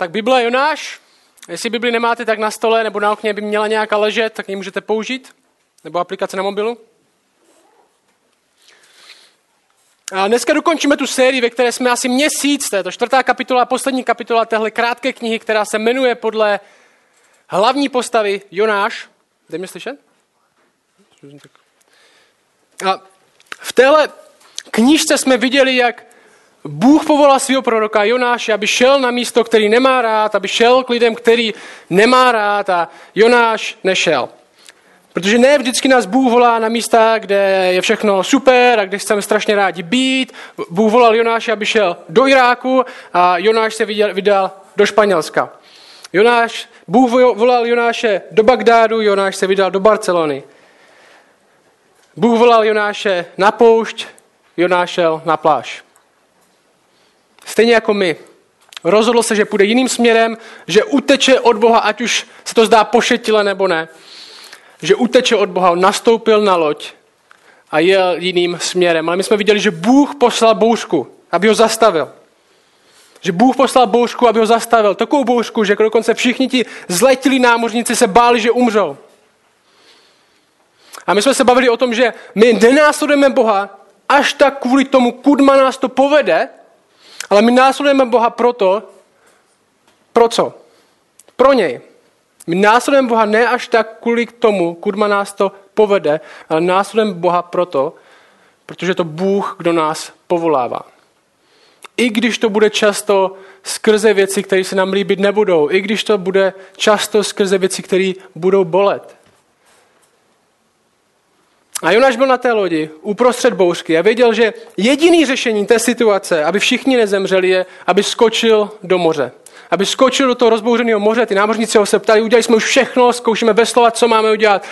Tak Bible Jonáš, jestli Bibli nemáte, tak na stole nebo na okně by měla nějaká ležet, tak ji můžete použít. Nebo aplikace na mobilu. A dneska dokončíme tu sérii, ve které jsme asi měsíc, to je to čtvrtá kapitola, poslední kapitola téhle krátké knihy, která se jmenuje podle hlavní postavy Jonáš. Jde mě slyšet? A v téhle knížce jsme viděli, jak Bůh povolal svého proroka Jonáše, aby šel na místo, který nemá rád, aby šel k lidem, který nemá rád a Jonáš nešel. Protože ne vždycky nás Bůh volá na místa, kde je všechno super a kde chceme strašně rádi být. Bůh volal Jonáše, aby šel do Iráku a Jonáš se vydal do Španělska. Jonáš, Bůh volal Jonáše do Bagdádu, Jonáš se vydal do Barcelony. Bůh volal Jonáše na poušť, Jonáš šel na pláž. Stejně jako my. Rozhodl se, že půjde jiným směrem, že uteče od Boha, ať už se to zdá pošetile nebo ne. Že uteče od Boha, nastoupil na loď a jel jiným směrem. Ale my jsme viděli, že Bůh poslal bouřku, aby ho zastavil. Že Bůh poslal bouřku, aby ho zastavil. Takovou bouřku, že dokonce všichni ti zletili námořníci se báli, že umřou. A my jsme se bavili o tom, že my nenásledujeme Boha až tak kvůli tomu, kudma nás to povede, ale my následujeme Boha proto, pro co? Pro něj. My následujeme Boha ne až tak kvůli tomu, kudma nás to povede, ale následujeme Boha proto, protože to Bůh, kdo nás povolává. I když to bude často skrze věci, které se nám líbit nebudou, i když to bude často skrze věci, které budou bolet. A Jonáš byl na té lodi uprostřed bouřky a věděl, že jediný řešení té situace, aby všichni nezemřeli, je, aby skočil do moře. Aby skočil do toho rozbouřeného moře, ty námořníci ho se ptali, udělali jsme už všechno, zkoušíme veslovat, co máme udělat.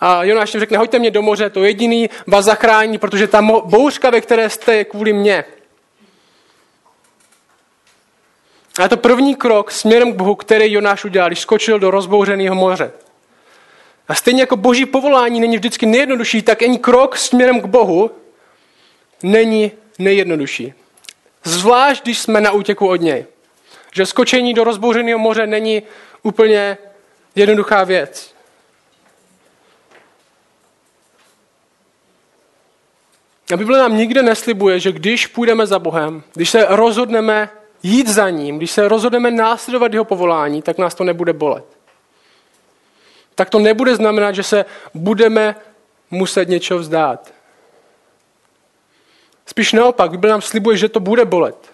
A Jonáš jim řekne, hoďte mě do moře, to jediný vás zachrání, protože ta bouřka, ve které jste, je kvůli mně. A to první krok směrem k Bohu, který Jonáš udělal, když skočil do rozbouřeného moře. A stejně jako boží povolání není vždycky nejjednodušší, tak ani krok směrem k Bohu není nejjednodušší. Zvlášť, když jsme na útěku od něj. Že skočení do rozbouřeného moře není úplně jednoduchá věc. A Bible nám nikde neslibuje, že když půjdeme za Bohem, když se rozhodneme jít za ním, když se rozhodneme následovat jeho povolání, tak nás to nebude bolet tak to nebude znamenat, že se budeme muset něčeho vzdát. Spíš naopak, Bible nám slibuje, že to bude bolet.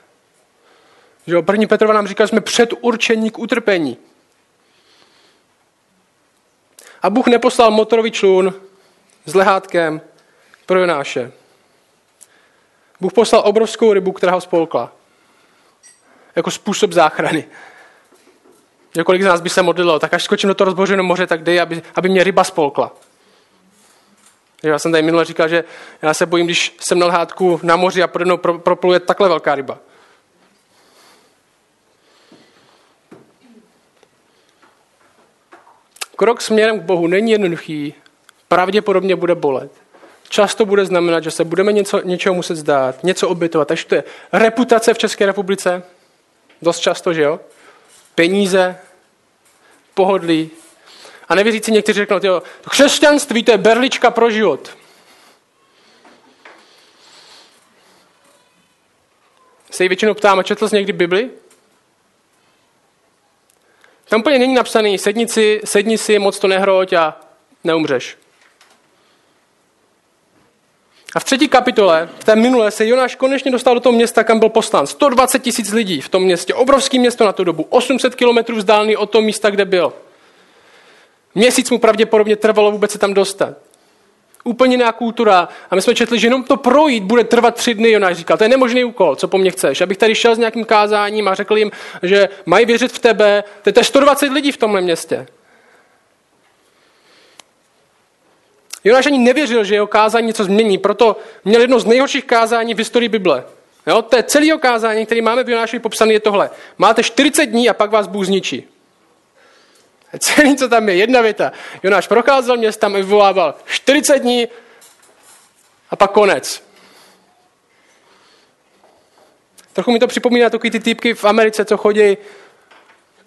Že první Petrova nám říká, že jsme předurčení k utrpení. A Bůh neposlal motorový člun s lehátkem pro Jonáše. Bůh poslal obrovskou rybu, která ho spolkla. Jako způsob záchrany. Že kolik z nás by se modlilo, tak až skočím do toho rozbořeného moře, tak dej, aby, aby mě ryba spolkla. Já jsem tady minule říkal, že já se bojím, když jsem na lhátku na moři a pode mnou propluje takhle velká ryba. Krok směrem k Bohu není jednoduchý, pravděpodobně bude bolet. Často bude znamenat, že se budeme něco, něčeho muset zdát, něco obětovat. Takže to je reputace v České republice, dost často, že jo? Peníze, pohodlí. A nevěřící někteří řeknou, jo, křesťanství to je berlička pro život. Se jí většinou ptám, a četl jsi někdy Bibli? Tam úplně není napsaný, sedni si, sedni si, moc to nehroď a neumřeš. A v třetí kapitole, v té minulé, se Jonáš konečně dostal do toho města, kam byl poslán. 120 tisíc lidí v tom městě, obrovské město na tu dobu, 800 kilometrů vzdálený od toho místa, kde byl. Měsíc mu pravděpodobně trvalo vůbec se tam dostat. Úplně jiná kultura. A my jsme četli, že jenom to projít bude trvat tři dny. Jonáš říkal, to je nemožný úkol, co po mně chceš. Abych tady šel s nějakým kázáním a řekl jim, že mají věřit v tebe. To je 120 lidí v tomhle městě. Jonáš ani nevěřil, že jeho kázání něco změní, proto měl jedno z nejhorších kázání v historii Bible. Jo, to je celý kázání, který máme v Jonášovi popsaný, je tohle. Máte 40 dní a pak vás Bůh zničí. Celý, co tam je, jedna věta. Jonáš procházel městem a vyvolával 40 dní a pak konec. Trochu mi to připomíná takový ty typky v Americe, co chodí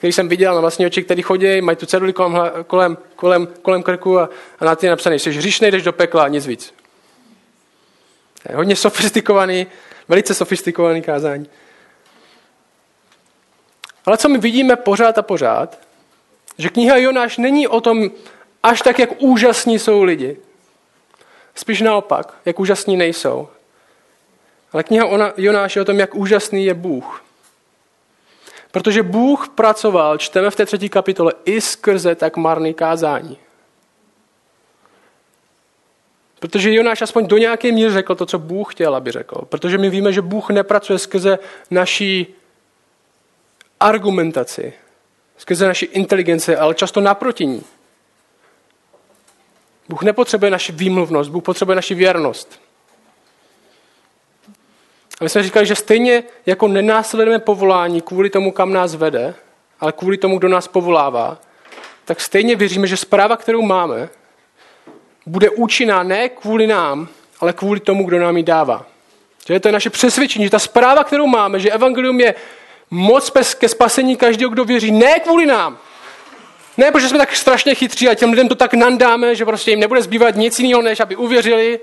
který jsem viděl na vlastní oči, který chodí, mají tu ceduli kolem, kolem, kolem, kolem krku a, a na ty je napsané, jsi hříšnej, jdeš do pekla nic víc. Je hodně sofistikovaný, velice sofistikovaný kázání. Ale co my vidíme pořád a pořád, že kniha Jonáš není o tom až tak, jak úžasní jsou lidi. Spíš naopak, jak úžasní nejsou. Ale kniha Jonáš je o tom, jak úžasný je Bůh. Protože Bůh pracoval, čteme v té třetí kapitole, i skrze tak marný kázání. Protože Jonáš aspoň do nějaké míry řekl to, co Bůh chtěl, aby řekl. Protože my víme, že Bůh nepracuje skrze naší argumentaci, skrze naši inteligenci, ale často naproti ní. Bůh nepotřebuje naši výmluvnost, Bůh potřebuje naši věrnost. A my jsme říkali, že stejně jako nenásledujeme povolání kvůli tomu, kam nás vede, ale kvůli tomu, kdo nás povolává, tak stejně věříme, že zpráva, kterou máme, bude účinná ne kvůli nám, ale kvůli tomu, kdo nám ji dává. Že to je naše přesvědčení, že ta zpráva, kterou máme, že evangelium je moc ke spasení každého, kdo věří, ne kvůli nám. Ne, protože jsme tak strašně chytří a těm lidem to tak nandáme, že prostě jim nebude zbývat nic jiného, než aby uvěřili.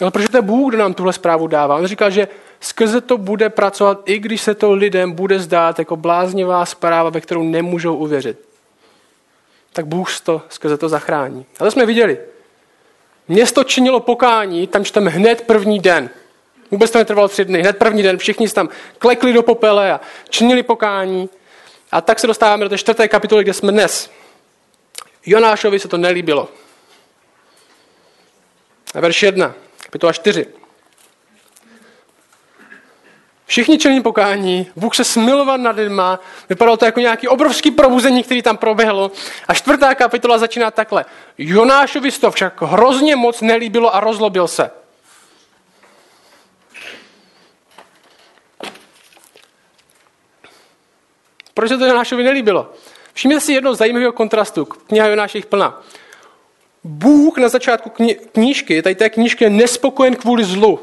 Ale protože to je Bůh, kdo nám tuhle zprávu dává. On říká, že skrze to bude pracovat, i když se to lidem bude zdát jako bláznivá zpráva, ve kterou nemůžou uvěřit. Tak Bůh to skrze to zachrání. A to jsme viděli. Město činilo pokání, tam čteme hned první den. Vůbec to netrvalo tři dny. Hned první den všichni se tam klekli do popele a činili pokání. A tak se dostáváme do té čtvrté kapitoly, kde jsme dnes. Jonášovi se to nelíbilo. A verš 1, kapitola 4. Všichni čelní pokání, Bůh se smiloval nad lidma, vypadalo to jako nějaký obrovský probuzení, který tam proběhlo. A čtvrtá kapitola začíná takhle. Jonášovi to však hrozně moc nelíbilo a rozlobil se. Proč se to Jonášovi nelíbilo? Všimněte si jedno zajímavého kontrastu. Kniha Jonáš je plná. Bůh na začátku knížky, tady té knížky, je nespokojen kvůli zlu.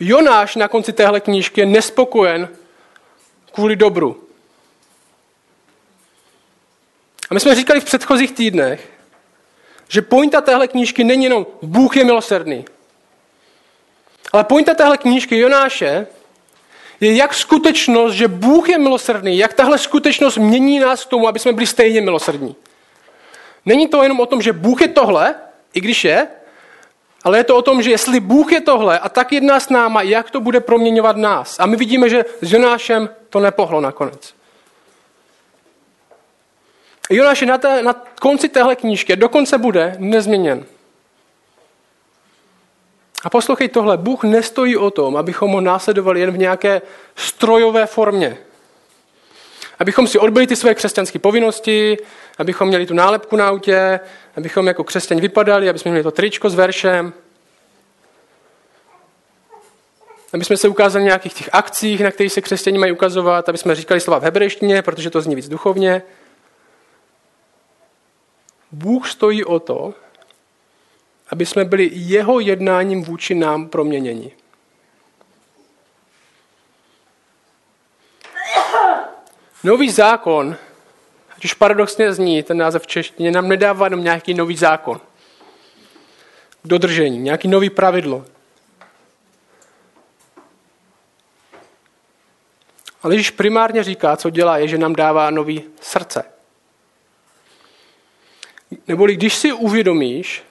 Jonáš na konci téhle knížky je nespokojen kvůli dobru. A my jsme říkali v předchozích týdnech, že pointa téhle knížky není jenom Bůh je milosrdný. Ale pointa téhle knížky Jonáše je jak skutečnost, že Bůh je milosrdný, jak tahle skutečnost mění nás k tomu, aby jsme byli stejně milosrdní. Není to jenom o tom, že Bůh je tohle, i když je, ale je to o tom, že jestli Bůh je tohle a tak jedná s náma, jak to bude proměňovat nás. A my vidíme, že s Jonášem to nepohlo nakonec. Jonáš je na, té, na konci téhle knížky, dokonce bude nezměněn. A poslouchej tohle, Bůh nestojí o tom, abychom ho následovali jen v nějaké strojové formě. Abychom si odbyli ty své křesťanské povinnosti, abychom měli tu nálepku na autě, abychom jako křesťani vypadali, aby jsme měli to tričko s veršem, aby jsme se ukázali v nějakých těch akcích, na kterých se křesťani mají ukazovat, aby jsme říkali slova v hebrejštině, protože to zní víc duchovně. Bůh stojí o to, aby jsme byli jeho jednáním vůči nám proměněni. Nový zákon, už paradoxně zní, ten název v češtině nám nedává jenom nějaký nový zákon. Dodržení, nějaký nový pravidlo. Ale když primárně říká, co dělá, je, že nám dává nový srdce. Neboli když si uvědomíš,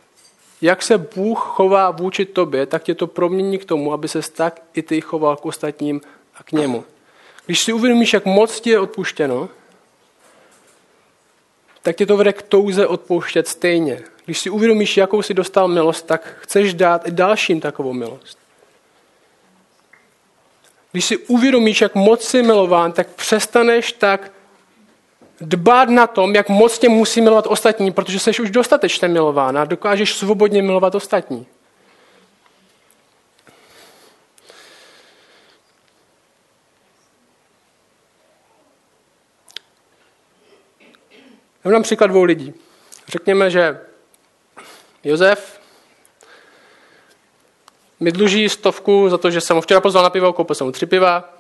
jak se Bůh chová vůči tobě, tak tě to promění k tomu, aby se tak i ty choval k ostatním a k němu. Když si uvědomíš, jak moc ti je odpuštěno, tak tě to vede k touze odpouštět stejně. Když si uvědomíš, jakou si dostal milost, tak chceš dát i dalším takovou milost. Když si uvědomíš, jak moc jsi milován, tak přestaneš tak dbát na tom, jak moc tě musí milovat ostatní, protože jsi už dostatečně milován a dokážeš svobodně milovat ostatní. Já dám příklad dvou lidí. Řekněme, že Josef mi dluží stovku za to, že jsem ho včera pozval na pivo, koupil jsem mu tři piva.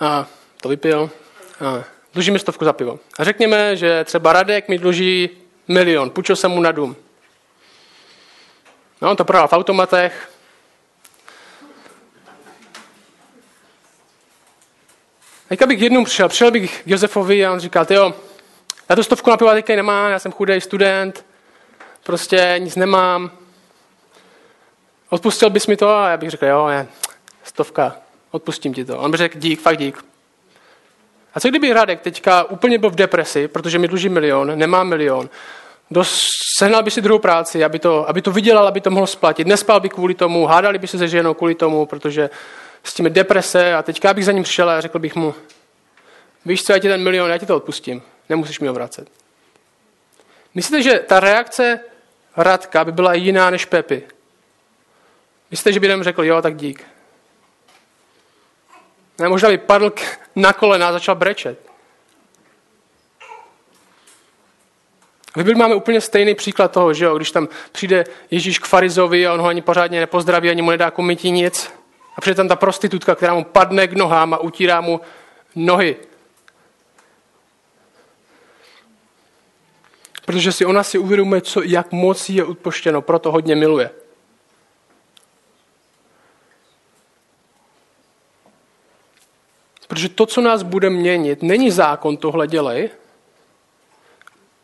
a to vypil a dluží mi stovku za pivo. A řekněme, že třeba Radek mi dluží milion, půjčil jsem mu na dům. No, on to prodal v automatech. Teďka bych jednou přišel, přišel bych k Josefovi a on říkal, jo, já tu stovku na pivo teďka nemám, já jsem chudý student, prostě nic nemám. Odpustil bys mi to? A já bych řekl, jo, je, stovka, odpustím ti to. On by řekl, dík, fakt dík. A co kdyby Radek teďka úplně byl v depresi, protože mi dluží milion, nemá milion, Dos, sehnal by si druhou práci, aby to, aby to vydělal, aby to mohl splatit. Nespal by kvůli tomu, hádali by se se ženou kvůli tomu, protože s tím deprese a teďka bych za ním přišel a řekl bych mu, víš co, já ti ten milion, já ti to odpustím, nemusíš mi ho vracet. Myslíte, že ta reakce Radka by byla jiná než Pepy? Myslíte, že by jenom řekl, jo, tak dík. Ne, možná by padl na kolena a začal brečet. V Bibli máme úplně stejný příklad toho, že jo? když tam přijde Ježíš k farizovi a on ho ani pořádně nepozdraví, ani mu nedá komití nic. A přijde tam ta prostitutka, která mu padne k nohám a utírá mu nohy. Protože si ona si uvědomuje, co, jak moc je odpoštěno, proto hodně miluje. Protože to, co nás bude měnit, není zákon tohle dělej,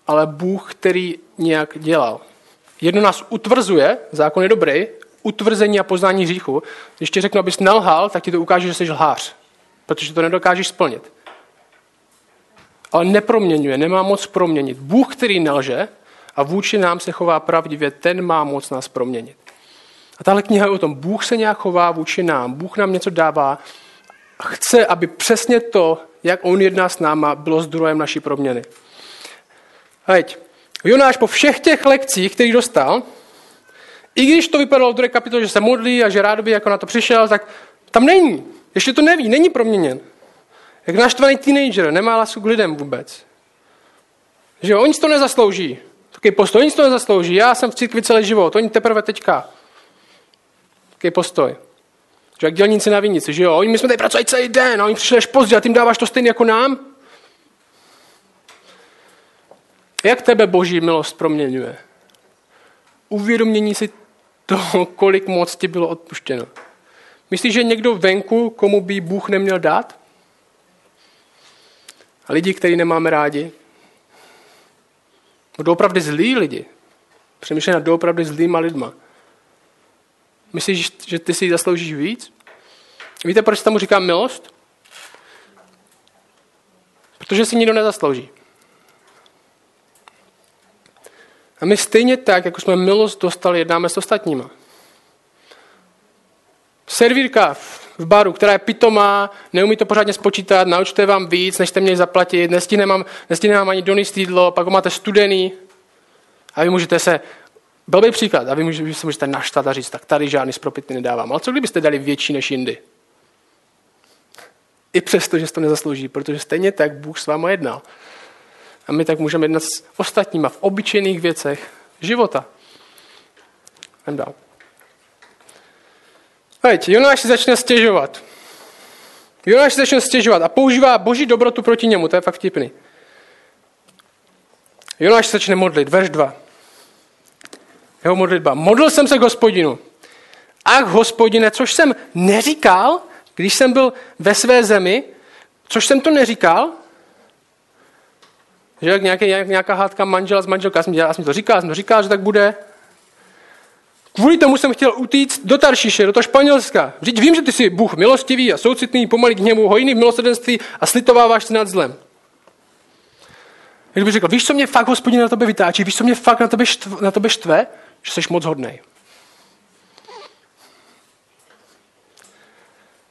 ale Bůh, který nějak dělal. Jedno nás utvrzuje, zákon je dobrý, utvrzení a poznání hříchu. Když ti řeknu, abys nelhal, tak ti to ukáže, že jsi lhář, protože to nedokážeš splnit. Ale neproměňuje, nemá moc proměnit. Bůh, který nelže a vůči nám se chová pravdivě, ten má moc nás proměnit. A tahle kniha je o tom, Bůh se nějak chová vůči nám, Bůh nám něco dává chce, aby přesně to, jak On jedná s náma, bylo zdrojem naší proměny. Heď, Jonáš po všech těch lekcích, který dostal, i když to vypadalo v druhé kapitole, že se modlí a že rádoby jako na to přišel, tak tam není. Ještě to neví, není proměněn. Jak naštvaný teenager, nemá lásku k lidem vůbec. Že oni to nezaslouží. Takový postoj, oni to nezaslouží. Já jsem v církvi celý život, oni teprve teďka. Takový postoj. Že jak dělníci na vinici, že jo? Oni, my jsme tady pracovali celý den a oni přišli až pozdě a jim dáváš to stejně jako nám? Jak tebe boží milost proměňuje? Uvědomění si toho, kolik moc ti bylo odpuštěno. Myslíš, že někdo venku, komu by Bůh neměl dát? A lidi, který nemáme rádi? No doopravdy zlí lidi. Přemýšlej nad doopravdy zlýma lidma. Myslíš, že ty si zasloužíš víc? Víte, proč se tomu říká milost? Protože si nikdo nezaslouží. A my stejně tak, jako jsme milost dostali, jednáme s ostatníma. Servírka v baru, která je pitomá, neumí to pořádně spočítat, naučte vám víc, než jste měli zaplatit, nestihne vám, nestihne vám ani donést jídlo, pak ho máte studený a vy můžete se, blbý příklad, a vy, se můžete naštvat a říct, tak tady žádný spropity nedávám. Ale co kdybyste dali větší než jindy? I přesto, že to nezaslouží, protože stejně tak Bůh s váma jednal. A my tak můžeme jednat s ostatníma v obyčejných věcech života. Jdem dál. Veď, Jonáš začne stěžovat. Jonáš začne stěžovat a používá boží dobrotu proti němu, to je fakt vtipný. Jonáš začne modlit, verš 2. Jeho modlitba. Modlil jsem se k hospodinu. Ach, hospodine, což jsem neříkal, když jsem byl ve své zemi, což jsem to neříkal, že jak nějaký, nějaká hádka manžela s manželkou, já jsem, já jsem to říkal, já jsem to říkal, že tak bude. Kvůli tomu jsem chtěl utíct do Taršiše, do toho Španělska. Vždyť vím, že ty jsi Bůh milostivý a soucitný, pomalý k němu, hojný v milosrdenství a slitováváš se nad zlem. Kdyby řekl, víš, co mě fakt hospodin na tebe vytáčí, víš, co mě fakt na tebe štve, na tebe štve? Že jsi moc hodnej.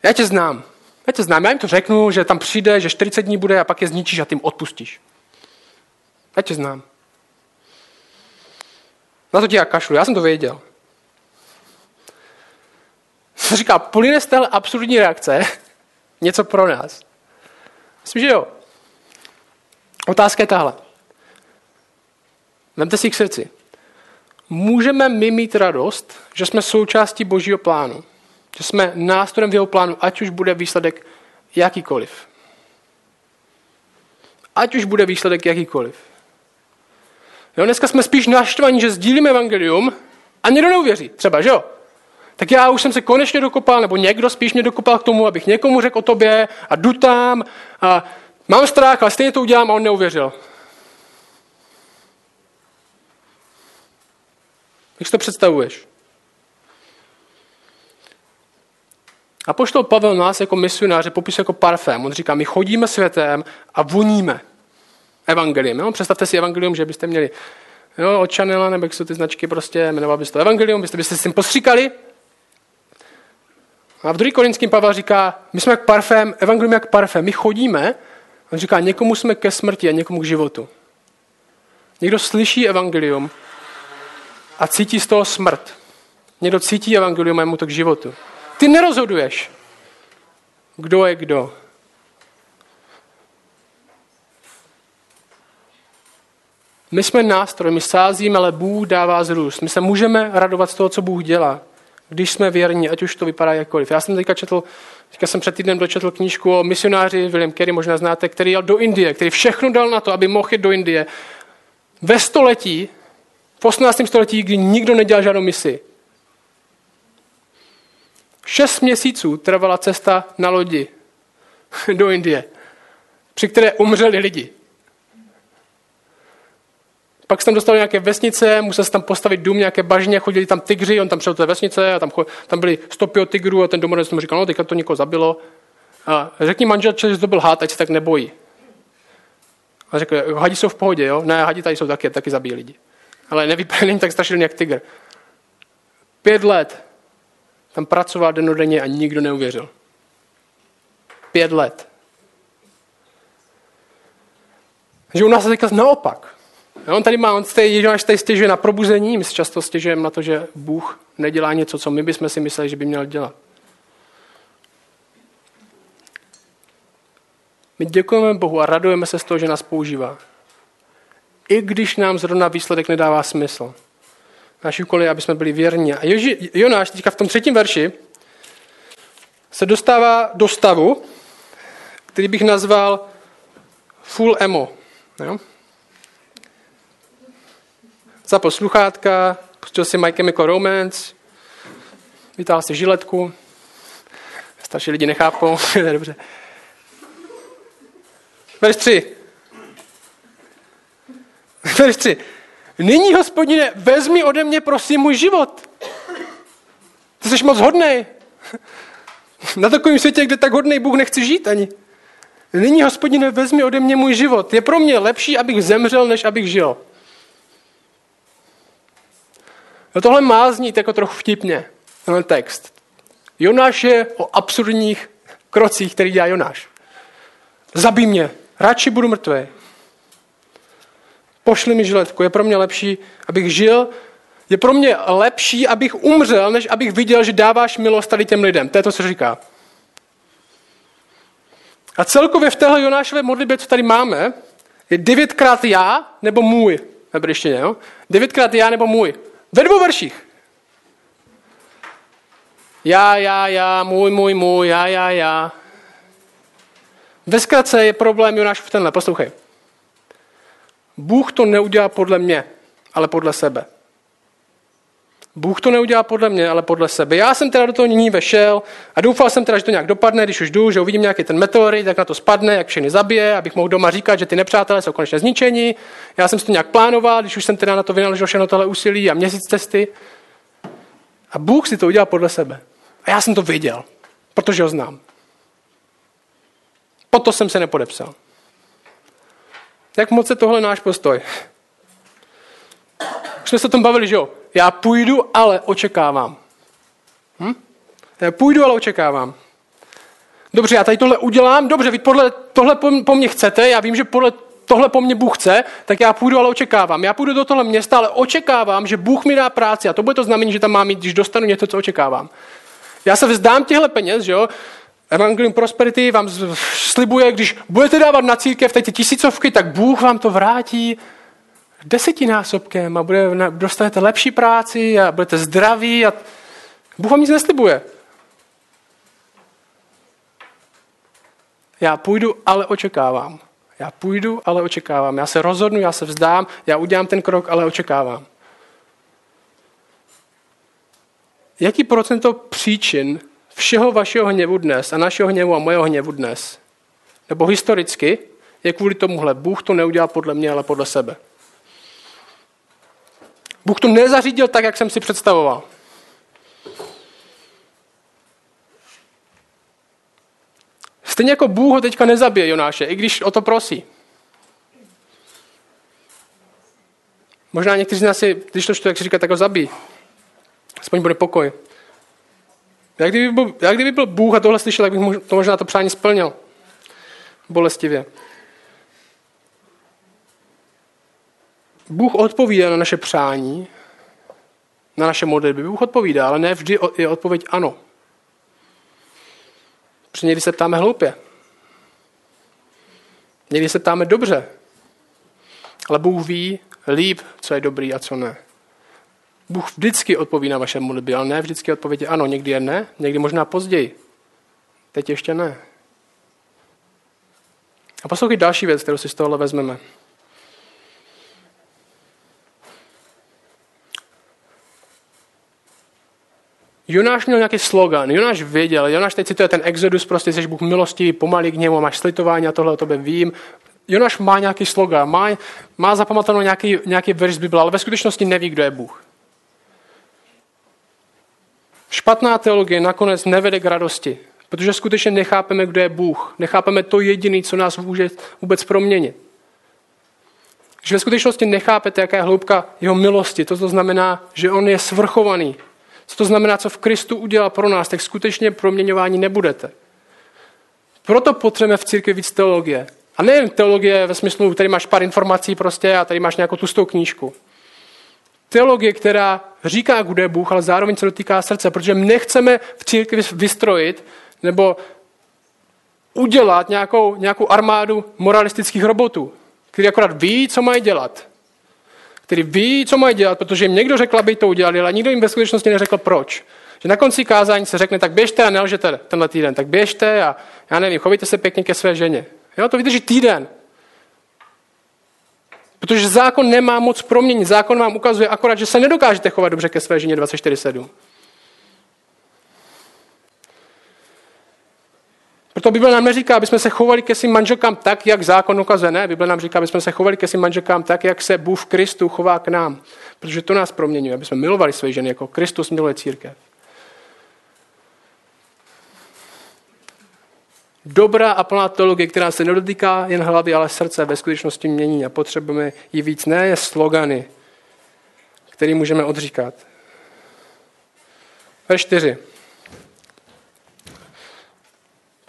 Já tě znám. Já tě znám, já jim to řeknu, že tam přijde, že 40 dní bude a pak je zničíš a tím odpustíš. Já tě znám. Na to ti já kašlu, já jsem to věděl. Říká, plyne z téhle absurdní reakce něco pro nás. Myslím, že jo. Otázka je tahle. Vemte si k srdci. Můžeme my mít radost, že jsme součástí božího plánu. Že jsme nástrojem v jeho plánu, ať už bude výsledek jakýkoliv. Ať už bude výsledek jakýkoliv. Jo, dneska jsme spíš naštvaní, že sdílíme evangelium a někdo neuvěří. Třeba, že jo? Tak já už jsem se konečně dokopal, nebo někdo spíš mě dokopal k tomu, abych někomu řekl o tobě a jdu tam a mám strach, ale stejně to udělám a on neuvěřil. Jak si to představuješ? A poštol Pavel nás jako misionáře popisuje jako parfém. On říká, my chodíme světem a voníme evangeliem. Jo? Představte si evangelium, že byste měli jo, od Chanela, nebo jak jsou ty značky prostě, jmenoval byste to evangelium, byste, byste s tím postříkali. A v druhý korinským Pavel říká, my jsme jak parfém, evangelium jak parfém, my chodíme, on říká, někomu jsme ke smrti a někomu k životu. Někdo slyší evangelium a cítí z toho smrt. Někdo cítí evangelium a mu to k životu. Ty nerozhoduješ, kdo je kdo. My jsme nástroj, my sázíme, ale Bůh dává zrůst. My se můžeme radovat z toho, co Bůh dělá, když jsme věrní, ať už to vypadá jakkoliv. Já jsem teďka četl, teďka jsem před týdnem dočetl knížku o misionáři William Carey, možná znáte, který jel do Indie, který všechno dal na to, aby mohl jít do Indie. Ve století, v 18. století, kdy nikdo nedělal žádnou misi. Šest měsíců trvala cesta na lodi do Indie, při které umřeli lidi. Pak jsem dostal nějaké vesnice, musel jsem tam postavit dům, nějaké bažně, chodili tam tygři, on tam přijel do té vesnice a tam, tam byly stopy od tygru a ten domorodec mu říkal, no teďka to někoho zabilo. A řekni manželče, že to byl had, ať se tak nebojí. A řekl, hadi jsou v pohodě, jo? Ne, hadi tady jsou taky, taky zabíjí lidi. Ale nevypadá, tak strašilný jak tygr. Pět let tam pracoval denodenně a nikdo neuvěřil. Pět let. Že u nás je teďka naopak. On tady má, on Ježíš tady stěžuje na probuzení, my si často stěžujeme na to, že Bůh nedělá něco, co my bychom si mysleli, že by měl dělat. My děkujeme Bohu a radujeme se z toho, že nás používá. I když nám zrovna výsledek nedává smysl. Náš úkol aby jsme byli věrní. A Joži, Jonáš teďka v tom třetím verši se dostává do stavu, který bych nazval full emo. Jo? Zapl sluchátka, pustil si My Chemical Romance, vytáhl si žiletku. Starší lidi nechápou, dobře. Verš 3. Verš 3. Nyní, hospodine, vezmi ode mě, prosím, můj život. Ty jsi moc hodnej. Na takovém světě, kde tak hodnej Bůh nechce žít ani. Nyní, hospodine, vezmi ode mě můj život. Je pro mě lepší, abych zemřel, než abych žil. No tohle má znít jako trochu vtipně, tenhle text. Jonáš je o absurdních krocích, který dělá Jonáš. Zabij mě, radši budu mrtvý. Pošli mi žiletku, je pro mě lepší, abych žil, je pro mě lepší, abych umřel, než abych viděl, že dáváš milost tady těm lidem. To je to, co říká. A celkově v téhle Jonášové modlitbě, co tady máme, je devětkrát já nebo můj. Hebrejštině, jo? Devětkrát já nebo můj. Ve dvou verších. Já, já, já, můj, můj, můj, já, já, já. Ve zkratce je problém Jonáš v tenhle, poslouchej. Bůh to neudělá podle mě, ale podle sebe. Bůh to neudělá podle mě, ale podle sebe. Já jsem teda do toho nyní vešel a doufal jsem teda, že to nějak dopadne, když už jdu, že uvidím nějaký ten meteorit, jak na to spadne, jak všechny zabije, abych mohl doma říkat, že ty nepřátelé jsou konečně zničeni. Já jsem si to nějak plánoval, když už jsem teda na to vynaložil všechno tohle úsilí a měsíc cesty. A Bůh si to udělal podle sebe. A já jsem to viděl, protože ho znám. Proto jsem se nepodepsal. Jak moc je tohle náš postoj? Jsme se o tom bavili, že jo? Já půjdu, ale očekávám. Hm? Já půjdu, ale očekávám. Dobře, já tady tohle udělám, dobře, vy podle, tohle po, po mně chcete, já vím, že podle tohle po mně Bůh chce, tak já půjdu, ale očekávám. Já půjdu do tohle města, ale očekávám, že Bůh mi dá práci a to bude to znamení, že tam mám mít, když dostanu něco, co očekávám. Já se vzdám těchto peněz, že jo? Evangelium Prosperity vám slibuje, když budete dávat na církev teď tisícovky, tak Bůh vám to vrátí desetinásobkem a bude, dostanete lepší práci a budete zdraví a Bůh vám nic neslibuje. Já půjdu, ale očekávám. Já půjdu, ale očekávám. Já se rozhodnu, já se vzdám, já udělám ten krok, ale očekávám. Jaký procento příčin všeho vašeho hněvu dnes a našeho hněvu a mojeho hněvu dnes, nebo historicky, je kvůli tomuhle. Bůh to neudělal podle mě, ale podle sebe. Bůh to nezařídil tak, jak jsem si představoval. Stejně jako Bůh ho teďka nezabije Jonáše, i když o to prosí. Možná někteří z nás si, když to jak si říká, tak ho zabij. Aspoň bude pokoj. Jak kdyby, byl, jak kdyby byl Bůh a tohle slyšel, tak bych to možná to přání splnil. Bolestivě. Bůh odpovídá na naše přání, na naše modlitby. Bůh odpovídá, ale ne vždy je odpověď ano. Protože někdy se ptáme hloupě. Někdy se ptáme dobře. Ale Bůh ví líp, co je dobrý a co ne. Bůh vždycky odpoví na vaše modlitby, ale ne vždycky odpověď ano. Někdy je ne, někdy možná později. Teď ještě ne. A poslouchej další věc, kterou si z tohohle vezmeme. Jonáš měl nějaký slogan, Jonáš věděl, Jonáš teď cituje ten Exodus, prostě jsi Bůh milostivý, pomalý k němu, máš slitování a tohle o tobě vím. Jonáš má nějaký slogan, má, má zapamatovaný nějaký, nějaký verš z Bible, ale ve skutečnosti neví, kdo je Bůh. Špatná teologie nakonec nevede k radosti, protože skutečně nechápeme, kdo je Bůh. Nechápeme to jediné, co nás může vůbec proměnit. Že ve skutečnosti nechápete, jaká je hloubka jeho milosti. To, to znamená, že on je svrchovaný, co to znamená, co v Kristu udělal pro nás, tak skutečně proměňování nebudete. Proto potřebujeme v církvi víc teologie. A nejen teologie ve smyslu, tady máš pár informací prostě a tady máš nějakou tustou knížku. Teologie, která říká, kdo je Bůh, ale zároveň se dotýká srdce, protože my nechceme v církvi vystrojit nebo udělat nějakou, nějakou armádu moralistických robotů, kteří akorát ví, co mají dělat který ví, co mají dělat, protože jim někdo řekl, aby to udělali, ale nikdo jim ve skutečnosti neřekl proč. Že na konci kázání se řekne, tak běžte a nelžete tenhle týden, tak běžte a já nevím, chovejte se pěkně ke své ženě. Jo, to vydrží týden. Protože zákon nemá moc proměnit. Zákon vám ukazuje akorát, že se nedokážete chovat dobře ke své ženě 24-7. Proto Bible nám neříká, aby jsme se chovali ke svým manželkám tak, jak zákon ukazuje. Ne, Bible nám říká, aby jsme se chovali ke svým manželkám tak, jak se Bůh v Kristu chová k nám. Protože to nás proměňuje, aby jsme milovali své ženy, jako Kristus miluje církev. Dobrá a plná teologie, která se nedotýká jen hlavy, ale srdce, ve skutečnosti mění a potřebujeme ji víc. Ne slogany, který můžeme odříkat. Verš 4.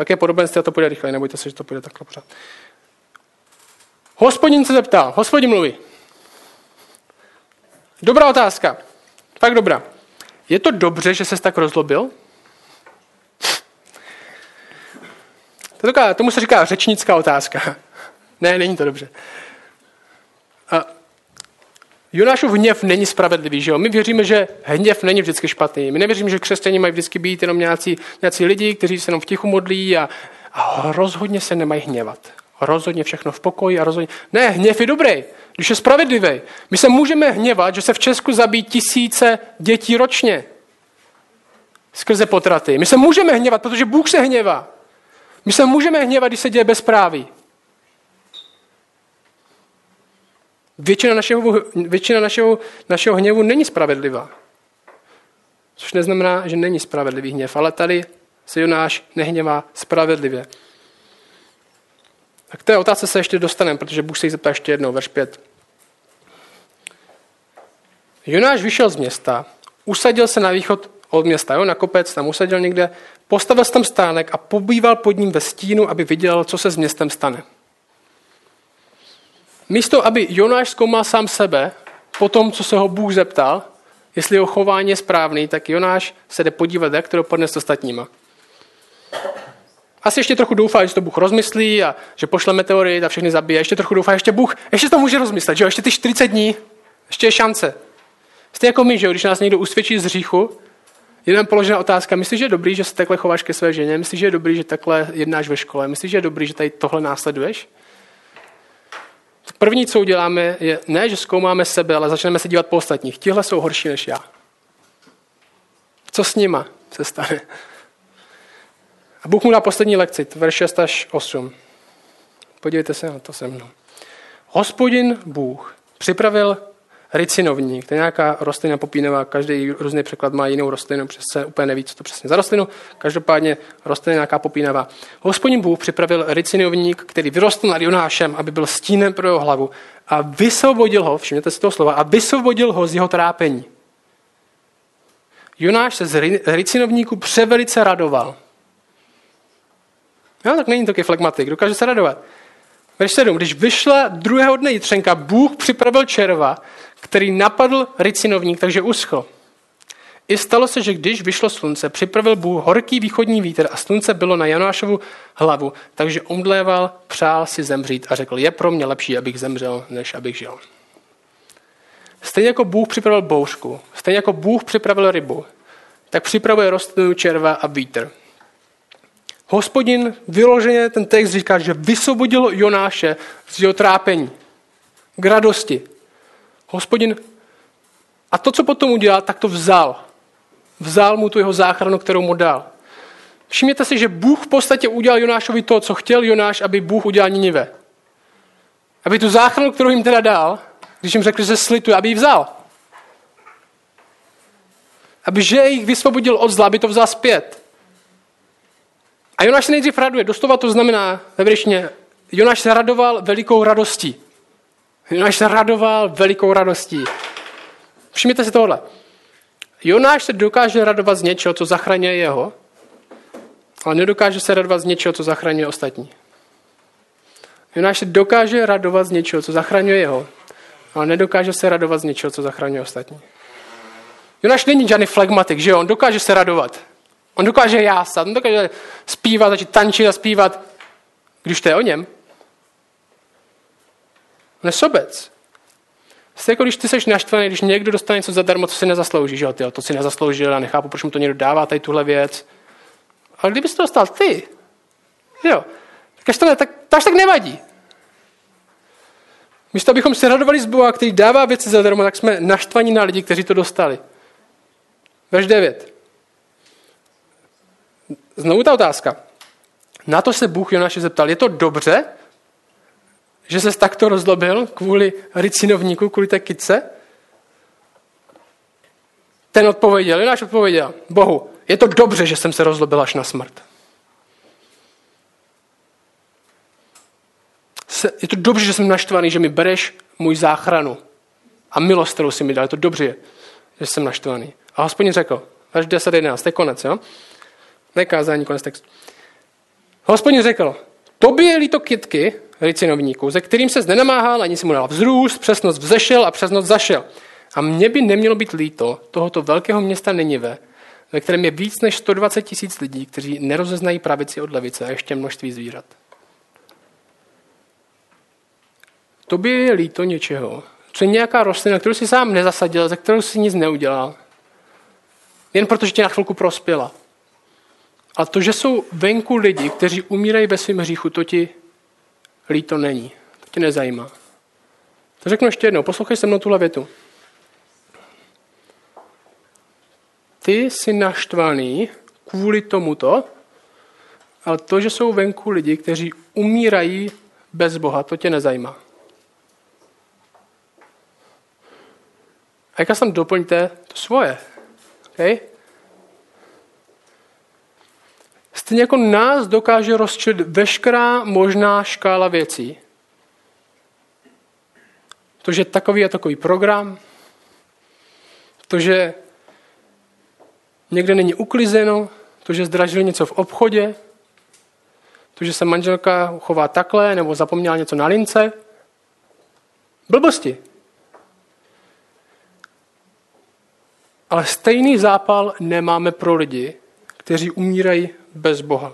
Je podobenství a to půjde rychle, nebojte se, že to půjde takhle pořád. Hospodin se zeptá, hospodin mluví. Dobrá otázka. Tak dobrá. Je to dobře, že se tak rozlobil? To taková, tomu se říká řečnická otázka. Ne, není to dobře. A Jonášův hněv není spravedlivý, že jo? My věříme, že hněv není vždycky špatný. My nevěříme, že křesťané mají vždycky být jenom nějací, nějací lidi, kteří se jenom v tichu modlí a, a rozhodně se nemají hněvat. Rozhodně všechno v pokoji a rozhodně... Ne, hněv je dobrý, když je spravedlivý. My se můžeme hněvat, že se v Česku zabíjí tisíce dětí ročně skrze potraty. My se můžeme hněvat, protože Bůh se hněvá. My se můžeme hněvat, když se děje bezpráví. Většina našeho, většina našeho, našeho hněvu není spravedlivá. Což neznamená, že není spravedlivý hněv, ale tady se Jonáš nehněvá spravedlivě. Tak k té otázce se ještě dostaneme, protože Bůh se jí zeptá ještě jednou, verš 5. Jonáš vyšel z města, usadil se na východ od města, jo, na kopec, tam usadil někde, postavil tam stánek a pobýval pod ním ve stínu, aby viděl, co se s městem stane. Místo, aby Jonáš zkoumal sám sebe, po tom, co se ho Bůh zeptal, jestli jeho chování je správný, tak Jonáš se jde podívat, jak to dopadne s ostatníma. Asi ještě trochu doufá, že to Bůh rozmyslí a že pošle meteorit a všechny zabije. Ještě trochu doufá, ještě Bůh, ještě to může rozmyslet, že jo? Ještě ty 40 dní, ještě je šance. Jste jako my, že jo? Když nás někdo usvědčí z hříchu, Jenom položená otázka, myslíš, že je dobrý, že se takhle chováš ke své ženě? Myslíš, že je dobrý, že takhle jednáš ve škole? Myslíš, že je dobrý, že tady tohle následuješ? První, co uděláme, je ne, že zkoumáme sebe, ale začneme se dívat po ostatních. Tihle jsou horší než já. Co s nima se stane? A Bůh mu dá poslední lekci, verš 6 až 8. Podívejte se na to se mnou. Hospodin Bůh připravil ricinovník, to je nějaká rostlina popínová, každý různý překlad má jinou rostlinu, přesně úplně neví, co to přesně za rostlinu, každopádně rostlina nějaká popínavá. Hospodin Bůh připravil ricinovník, který vyrostl nad Jonášem, aby byl stínem pro jeho hlavu a vysvobodil ho, všimněte si toho slova, a vysvobodil ho z jeho trápení. Jonáš se z ricinovníku převelice radoval. No, tak není taky flegmatik, dokáže se radovat. Verš 7. Když vyšla druhého dne jitřenka, Bůh připravil červa, který napadl ricinovník, takže uschl. I stalo se, že když vyšlo slunce, připravil Bůh horký východní vítr a slunce bylo na Janášovu hlavu, takže omdléval, přál si zemřít a řekl, je pro mě lepší, abych zemřel, než abych žil. Stejně jako Bůh připravil bouřku, stejně jako Bůh připravil rybu, tak připravuje rostlinu červa a vítr. Hospodin vyloženě ten text říká, že vysvobodil Jonáše z jeho trápení, k radosti. Hospodin a to, co potom udělal, tak to vzal. Vzal mu tu jeho záchranu, kterou mu dal. Všimněte si, že Bůh v podstatě udělal Jonášovi to, co chtěl Jonáš, aby Bůh udělal Ninive. Aby tu záchranu, kterou jim teda dal, když jim řekl, že se slituje, aby ji vzal. Aby že jich vysvobodil od zla, aby to vzal zpět. A Jonáš se nejdřív raduje. Dostova to znamená ve Jonáš se radoval velikou radostí. Jonáš se radoval velikou radostí. Všimněte si tohle. Jonáš se dokáže radovat z něčeho, co zachraňuje jeho, ale nedokáže se radovat z něčeho, co zachraňuje ostatní. Jonáš se dokáže radovat z něčeho, co zachraňuje jeho, ale nedokáže se radovat z něčeho, co zachraňuje ostatní. Jonáš není žádný flegmatik, že jo? On dokáže se radovat. On dokáže jásat, on dokáže zpívat, začít tančit a zpívat, když to je o něm. On je sobec. Jste jako když ty jsi naštvaný, když někdo dostane něco zadarmo, co si nezaslouží, že jo, to si nezasloužil a nechápu, proč mu to někdo dává, tady tuhle věc. Ale kdybys to dostal ty, jo, tak až to ne, tak, to až tak nevadí. Místo, abychom se radovali z Boha, který dává věci zadarmo, tak jsme naštvaní na lidi, kteří to dostali. Verš 9. Znovu ta otázka. Na to se Bůh Jonáše zeptal, je to dobře, že se takto rozlobil kvůli ricinovníku, kvůli té kytce? Ten odpověděl, Jonáš odpověděl, Bohu, je to dobře, že jsem se rozlobil až na smrt. Je to dobře, že jsem naštvaný, že mi bereš můj záchranu a milost, kterou si mi dal. Je to dobře, že jsem naštvaný. A hospodin řekl, až 10, 11, to je konec, jo? Nekázání, konec textu. Hospodin řekl, tobě je líto kytky, ricinovníku, ze kterým se nenamáhal, ani si mu dal vzrůst, přes noc vzešel a přes noc zašel. A mně by nemělo být líto tohoto velkého města Ninive, ve kterém je víc než 120 tisíc lidí, kteří nerozeznají pravici od levice a ještě množství zvířat. Tobě je líto něčeho, co je nějaká rostlina, kterou si sám nezasadil, ze kterou si nic neudělal. Jen protože tě na chvilku prospěla. A to, že jsou venku lidi, kteří umírají ve svém hříchu, to ti líto není. To tě nezajímá. To řeknu ještě jednou, poslouchej se mnou tuhle větu. Ty jsi naštvaný kvůli tomuto, ale to, že jsou venku lidi, kteří umírají bez Boha, to tě nezajímá. A jak tam doplňte to svoje. Okay? Stejně jako nás dokáže rozčilit veškerá možná škála věcí. To, že takový a takový program, to, že někde není uklizeno, to, že zdražili něco v obchodě, to, že se manželka chová takhle nebo zapomněla něco na lince. Blbosti. Ale stejný zápal nemáme pro lidi, kteří umírají bez Boha.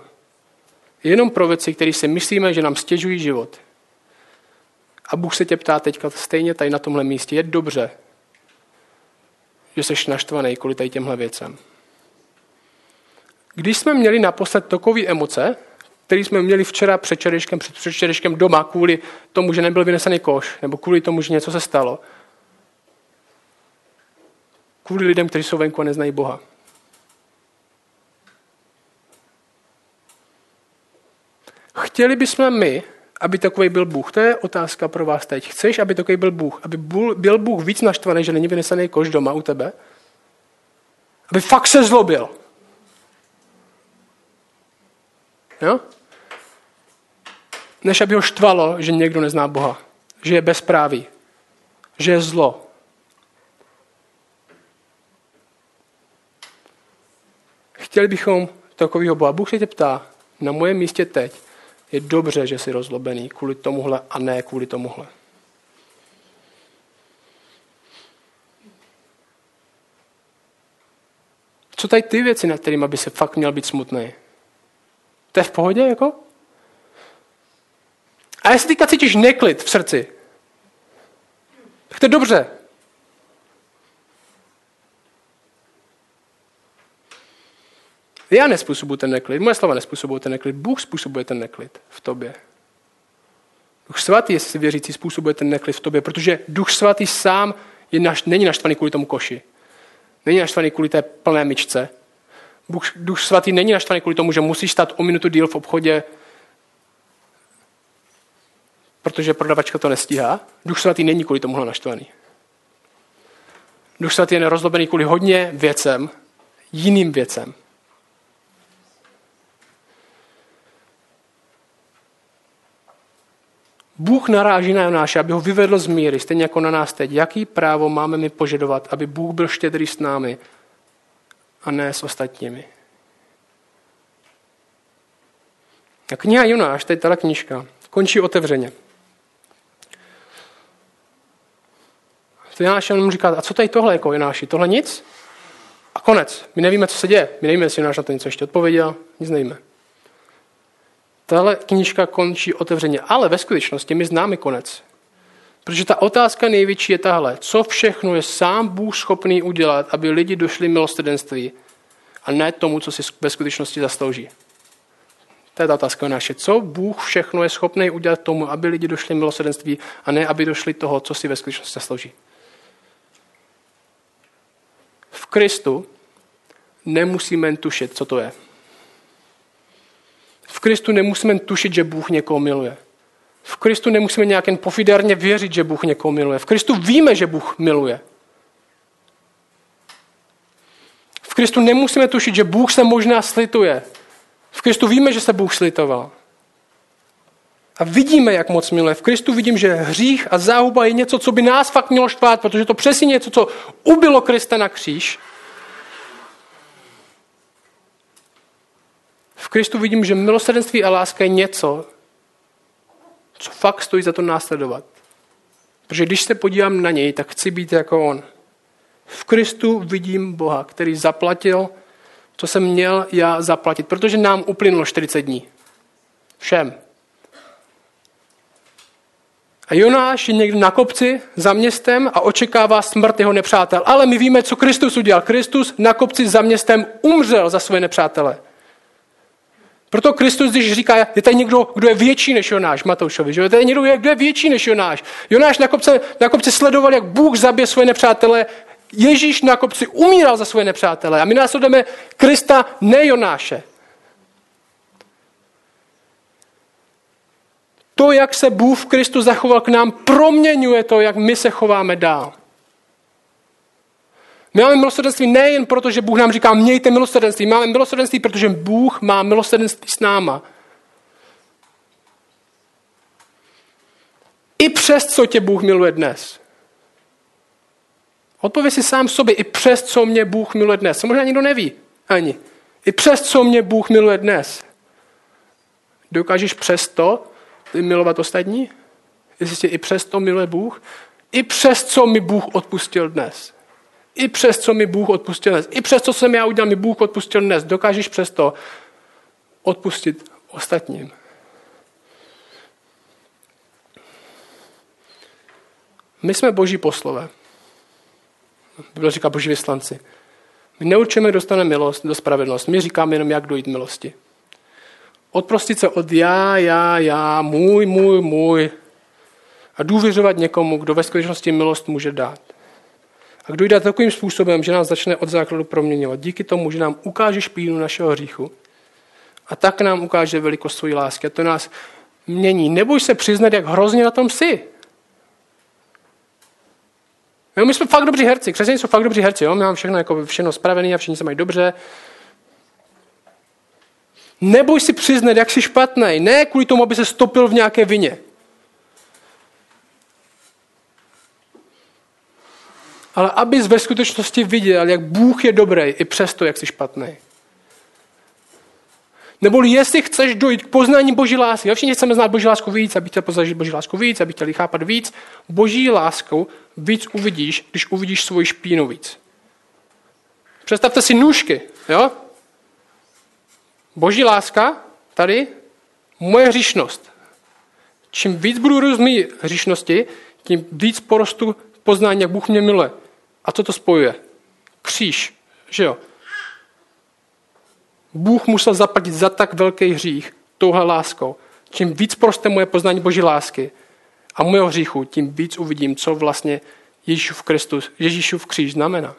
Jenom pro věci, které si myslíme, že nám stěžují život. A Bůh se tě ptá teďka stejně tady na tomhle místě. Je dobře, že jsi naštvaný kvůli tady těmhle věcem. Když jsme měli naposled takové emoce, které jsme měli včera, předčerejškem, předčerejškem doma, kvůli tomu, že nebyl vynesený koš, nebo kvůli tomu, že něco se stalo, kvůli lidem, kteří jsou venku a neznají Boha. Chtěli bychom my, aby takový byl Bůh? To je otázka pro vás teď. Chceš, aby takový byl Bůh? Aby byl Bůh víc naštvaný, že není vynesený koš doma u tebe? Aby fakt se zlobil. Jo? Než aby ho štvalo, že někdo nezná Boha. Že je bezpráví. Že je zlo. Chtěli bychom takového Boha. Bůh se tě ptá, na mojem místě teď, je dobře, že jsi rozlobený kvůli tomuhle a ne kvůli tomuhle. Co tady ty věci, nad kterými by se fakt měl být smutný? To je v pohodě, jako? A jestli teďka cítíš neklid v srdci, tak to je dobře. Já nespůsobuji ten neklid, moje slova nespůsobují ten neklid, Bůh způsobuje ten neklid v tobě. Duch svatý, jestli si věřící, způsobuje ten neklid v tobě, protože Duch svatý sám je naš, není naštvaný kvůli tomu koši. Není naštvaný kvůli té plné myčce. Duch, Duch svatý není naštvaný kvůli tomu, že musíš stát o minutu díl v obchodě, protože prodavačka to nestíhá. Duch svatý není kvůli tomuhle naštvaný. Duch svatý je nerozlobený kvůli hodně věcem, jiným věcem. Bůh naráží na Jonáše, aby ho vyvedl z míry, stejně jako na nás teď. Jaký právo máme mi požadovat, aby Bůh byl štědrý s námi a ne s ostatními? A kniha Jonáš, teď tato knižka, končí otevřeně. Jonáš jenom říká, a co tady tohle jako Jonáši? Tohle nic? A konec. My nevíme, co se děje. My nevíme, jestli Jonáš na to něco ještě odpověděl. Nic nevíme. Tahle knížka končí otevřeně, ale ve skutečnosti my známe konec. Protože ta otázka největší je tahle. Co všechno je sám Bůh schopný udělat, aby lidi došli milostrdenství a ne tomu, co si ve skutečnosti zaslouží. To je ta otázka naše. Co Bůh všechno je schopný udělat tomu, aby lidi došli milostrdenství a ne, aby došli toho, co si ve skutečnosti zaslouží. V Kristu nemusíme tušit, co to je. V Kristu nemusíme tušit, že Bůh někoho miluje. V Kristu nemusíme nějak jen pofiderně věřit, že Bůh někoho miluje. V Kristu víme, že Bůh miluje. V Kristu nemusíme tušit, že Bůh se možná slituje. V Kristu víme, že se Bůh slitoval. A vidíme, jak moc miluje. V Kristu vidím, že hřích a záhuba je něco, co by nás fakt mělo štvát, protože to přesně něco, co ubilo Krista na kříž. V Kristu vidím, že milosrdenství a láska je něco, co fakt stojí za to následovat. Protože když se podívám na něj, tak chci být jako on. V Kristu vidím Boha, který zaplatil, co jsem měl já zaplatit, protože nám uplynulo 40 dní. Všem. A Jonáš je někde na kopci za městem a očekává smrt jeho nepřátel. Ale my víme, co Kristus udělal. Kristus na kopci za městem umřel za své nepřátele. Proto Kristus, když říká, je tady někdo, kdo je větší než Jonáš, Matoušovi, že je tady někdo, kdo je větší než Jonáš. Jonáš na kopci, na kopci sledoval, jak Bůh zabije svoje nepřátele, Ježíš na kopci umíral za svoje nepřátele a my následujeme Krista, ne Jonáše. To, jak se Bůh v Kristu zachoval k nám, proměňuje to, jak my se chováme dál. My máme milosrdenství nejen proto, že Bůh nám říká, mějte milosrdenství. Máme milosrdenství, protože Bůh má milosrdenství s náma. I přes, co tě Bůh miluje dnes. Odpověď si sám sobě, i přes, co mě Bůh miluje dnes. Možná nikdo neví ani. I přes, co mě Bůh miluje dnes. Dokážeš přesto milovat ostatní? Jestli tě i přes to miluje Bůh? I přes, co mi Bůh odpustil dnes. I přes, co mi Bůh odpustil dnes. I přes, co jsem já udělal, mi Bůh odpustil dnes. Dokážeš přesto odpustit ostatním. My jsme boží poslové. Bible říká boží vyslanci. My neučíme, kdo dostane milost, do spravedlnost. My říkáme jenom, jak dojít milosti. Odprostit se od já, já, já, můj, můj, můj a důvěřovat někomu, kdo ve skutečnosti milost může dát. A kdo jde takovým způsobem, že nás začne od základu proměňovat. Díky tomu, že nám ukáže špínu našeho hříchu. A tak nám ukáže velikost své lásky. A to nás mění. Neboj se přiznat, jak hrozně na tom jsi. Jo, my jsme fakt dobří herci, křesťané jsou fakt dobří herci, jo? my máme všechno, jako všechno spravené a všichni se mají dobře. Neboj si přiznat, jak jsi špatný, ne kvůli tomu, aby se stopil v nějaké vině. Ale abys ve skutečnosti viděl, jak Bůh je dobrý i přesto, jak jsi špatný. Nebo jestli chceš dojít k poznání Boží lásky, všichni chceme znát Boží lásku víc, aby chtěl poznat Boží lásku víc, aby chtěli chápat víc, Boží lásku víc uvidíš, když uvidíš svoji špínu víc. Představte si nůžky, jo? Boží láska, tady, moje hříšnost. Čím víc budu rozumět hříšnosti, tím víc porostu poznání, jak Bůh mě miluje. A co to spojuje? Kříž, že jo? Bůh musel zaplatit za tak velký hřích touhle láskou. Čím víc proste moje poznání Boží lásky a mojeho hříchu, tím víc uvidím, co vlastně Ježíšův Kristus, Ježíšův kříž znamená.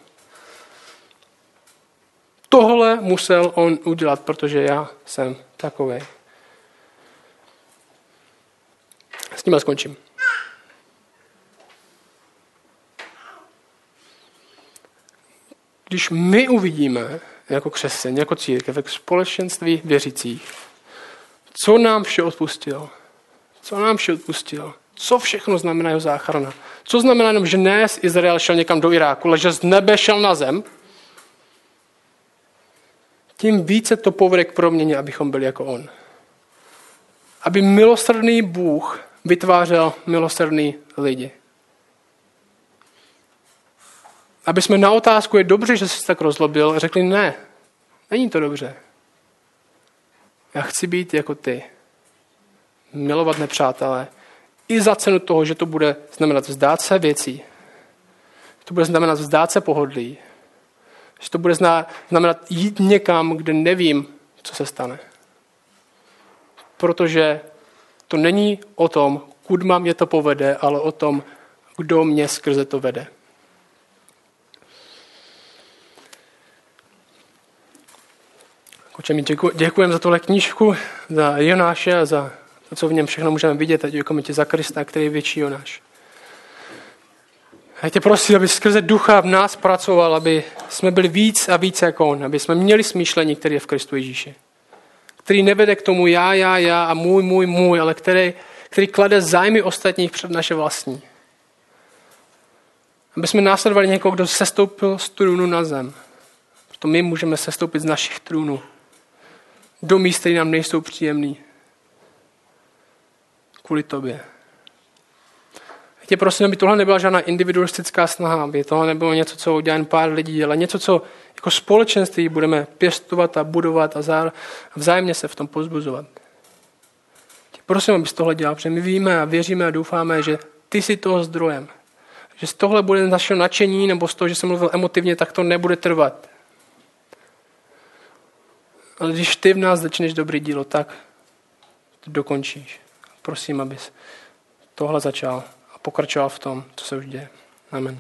Tohle musel on udělat, protože já jsem takový. S tím skončím. Když my uvidíme, jako křesťan, jako církev, jako společenství věřících, co nám vše odpustil, co nám vše odpustil, co všechno znamená jeho záchrana. Co znamená jenom, že dnes Izrael šel někam do Iráku, ale že z nebe šel na zem, tím více to povede k proměně, abychom byli jako on. Aby milosrdný Bůh vytvářel milosrdný lidi. Aby jsme na otázku, je dobře, že jsi tak rozlobil, řekli ne, není to dobře. Já chci být jako ty. Milovat nepřátelé. I za cenu toho, že to bude znamenat vzdát se věcí. Že to bude znamenat vzdát se pohodlí. Že to bude znamenat jít někam, kde nevím, co se stane. Protože to není o tom, kud mě to povede, ale o tom, kdo mě skrze to vede. Oče, my děkujeme za tuhle knížku, za Jonáše a za to, co v něm všechno můžeme vidět. A děkujeme ti za Krista, který je větší Jonáš. A já tě prosím, aby skrze ducha v nás pracoval, aby jsme byli víc a víc jako on, aby jsme měli smýšlení, které je v Kristu Ježíši. Který nevede k tomu já, já, já a můj, můj, můj, ale který, který klade zájmy ostatních před naše vlastní. Aby jsme následovali někoho, kdo sestoupil z trůnu na zem. Proto my můžeme sestoupit z našich trůnů do míst, které nám nejsou příjemný. Kvůli tobě. Tě prosím, aby tohle nebyla žádná individualistická snaha, aby tohle nebylo něco, co udělá jen pár lidí, ale něco, co jako společenství budeme pěstovat a budovat a vzájemně se v tom pozbuzovat. Tě prosím, abys tohle dělal, protože my víme a věříme a doufáme, že ty jsi toho zdrojem. Že z tohle bude naše nadšení, nebo z toho, že jsem mluvil emotivně, tak to nebude trvat. Ale když ty v nás začneš dobrý dílo, tak to dokončíš. Prosím, abys tohle začal a pokračoval v tom, co se už děje. Amen.